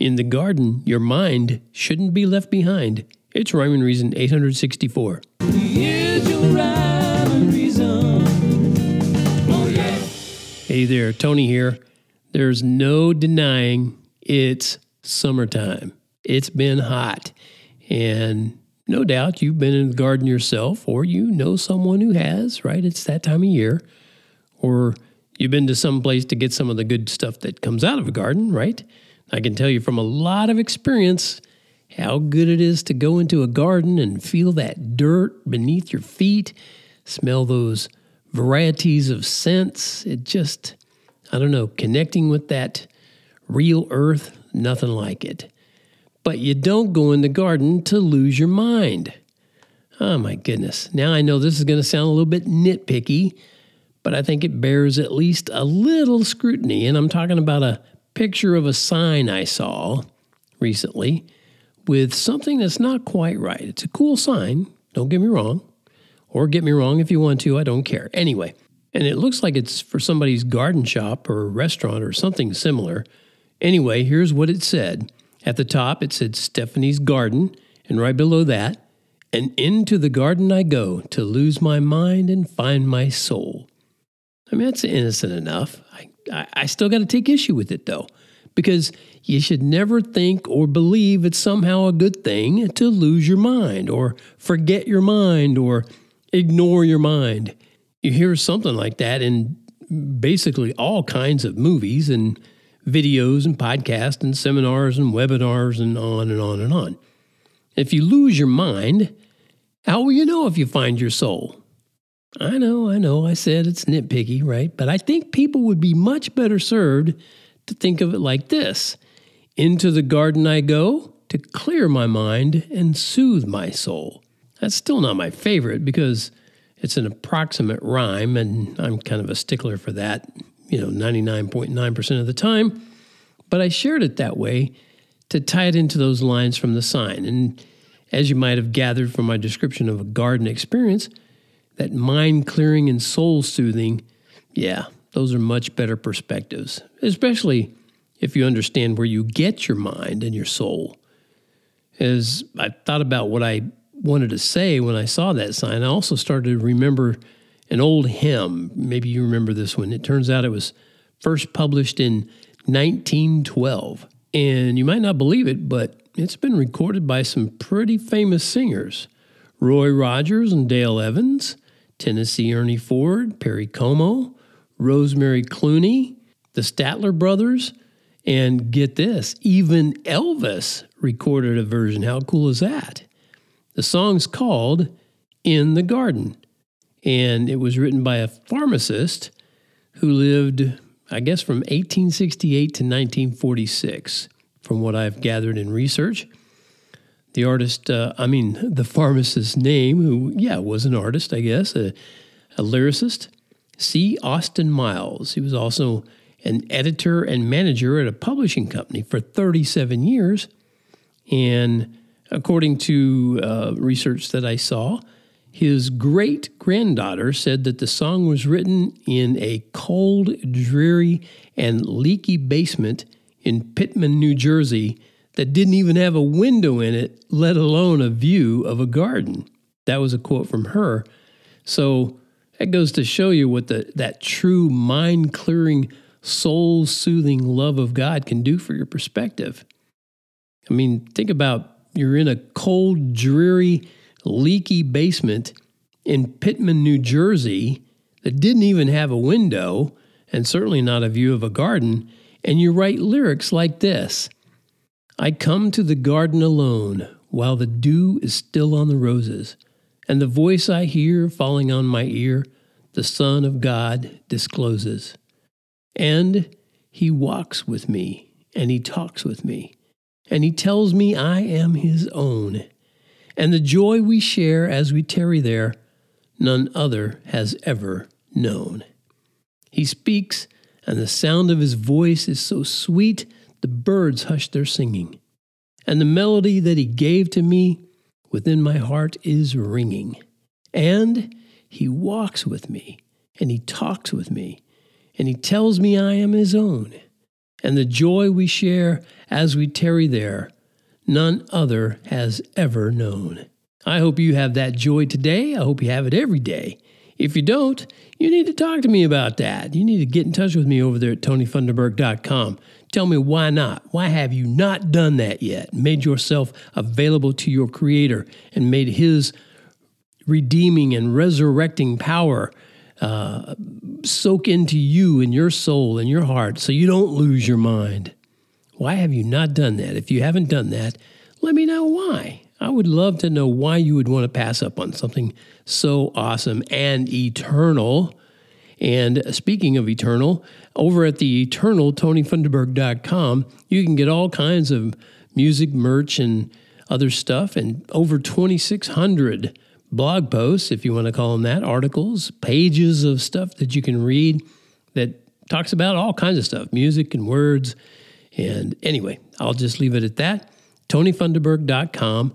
In the garden, your mind shouldn't be left behind. It's Rhyme and Reason 864. Hey there, Tony here. There's no denying it's summertime. It's been hot. And no doubt you've been in the garden yourself, or you know someone who has, right? It's that time of year. Or you've been to some place to get some of the good stuff that comes out of a garden, right? I can tell you from a lot of experience how good it is to go into a garden and feel that dirt beneath your feet, smell those varieties of scents. It just, I don't know, connecting with that real earth, nothing like it. But you don't go in the garden to lose your mind. Oh my goodness. Now I know this is going to sound a little bit nitpicky, but I think it bears at least a little scrutiny. And I'm talking about a picture of a sign I saw recently with something that's not quite right. It's a cool sign, don't get me wrong, or get me wrong if you want to, I don't care. Anyway, and it looks like it's for somebody's garden shop or restaurant or something similar. Anyway, here's what it said. At the top, it said Stephanie's Garden, and right below that, and into the garden I go to lose my mind and find my soul. I mean, that's innocent enough. I, I, still got to take issue with it, though, because you should never think or believe it's somehow a good thing to lose your mind or forget your mind or ignore your mind. You hear something like that in basically all kinds of movies and videos and podcasts and seminars and webinars and on and on and on. If you lose your mind, how will you know if you find your soul? I know, I know, I said it's nitpicky, right? But I think people would be much better served to think of it like this Into the garden I go to clear my mind and soothe my soul. That's still not my favorite because it's an approximate rhyme, and I'm kind of a stickler for that, you know, 99.9% of the time. But I shared it that way to tie it into those lines from the sign. And as you might have gathered from my description of a garden experience, that mind clearing and soul soothing, yeah, those are much better perspectives, especially if you understand where you get your mind and your soul. As I thought about what I wanted to say when I saw that sign. I also started to remember an old hymn. Maybe you remember this one. It turns out it was first published in 1912. And you might not believe it, but it's been recorded by some pretty famous singers Roy Rogers and Dale Evans, Tennessee Ernie Ford, Perry Como, Rosemary Clooney, the Statler brothers, and get this, even Elvis recorded a version. How cool is that? The song's called In the Garden, and it was written by a pharmacist who lived, I guess, from 1868 to 1946, from what I've gathered in research. The artist, uh, I mean, the pharmacist's name, who, yeah, was an artist, I guess, a, a lyricist, C. Austin Miles. He was also an editor and manager at a publishing company for 37 years. And According to uh, research that I saw, his great granddaughter said that the song was written in a cold, dreary, and leaky basement in Pitman, New Jersey, that didn't even have a window in it, let alone a view of a garden. That was a quote from her. So that goes to show you what the, that true mind clearing, soul soothing love of God can do for your perspective. I mean, think about you're in a cold, dreary, leaky basement in Pitman, New Jersey that didn't even have a window and certainly not a view of a garden, and you write lyrics like this I come to the garden alone while the dew is still on the roses, and the voice I hear falling on my ear, the Son of God discloses. And he walks with me, and he talks with me and he tells me I am his own. And the joy we share as we tarry there, none other has ever known. He speaks, and the sound of his voice is so sweet the birds hush their singing. And the melody that he gave to me within my heart is ringing. And he walks with me, and he talks with me, and he tells me I am his own. and the joy we share as we tarry there, none other has ever known. I hope you have that joy today. I hope you have it every day. If you don't, you need to talk to me about that. You need to get in touch with me over there at tonyfunderburk.com. Tell me why not? Why have you not done that yet? Made yourself available to your Creator and made His redeeming and resurrecting power uh, soak into you and your soul and your heart so you don't lose your mind. Why have you not done that? If you haven't done that, let me know why. I would love to know why you would want to pass up on something so awesome and eternal. And speaking of eternal, over at the eternal tonyfunderburk.com, you can get all kinds of music, merch, and other stuff, and over 2,600 blog posts, if you want to call them that, articles, pages of stuff that you can read that talks about all kinds of stuff, music and words. And anyway, I'll just leave it at that. TonyFunderburk.com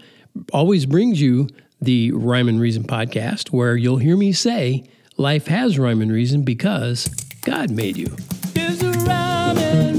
always brings you the Rhyme and Reason podcast, where you'll hear me say, Life has rhyme and reason because God made you. There's a rhyme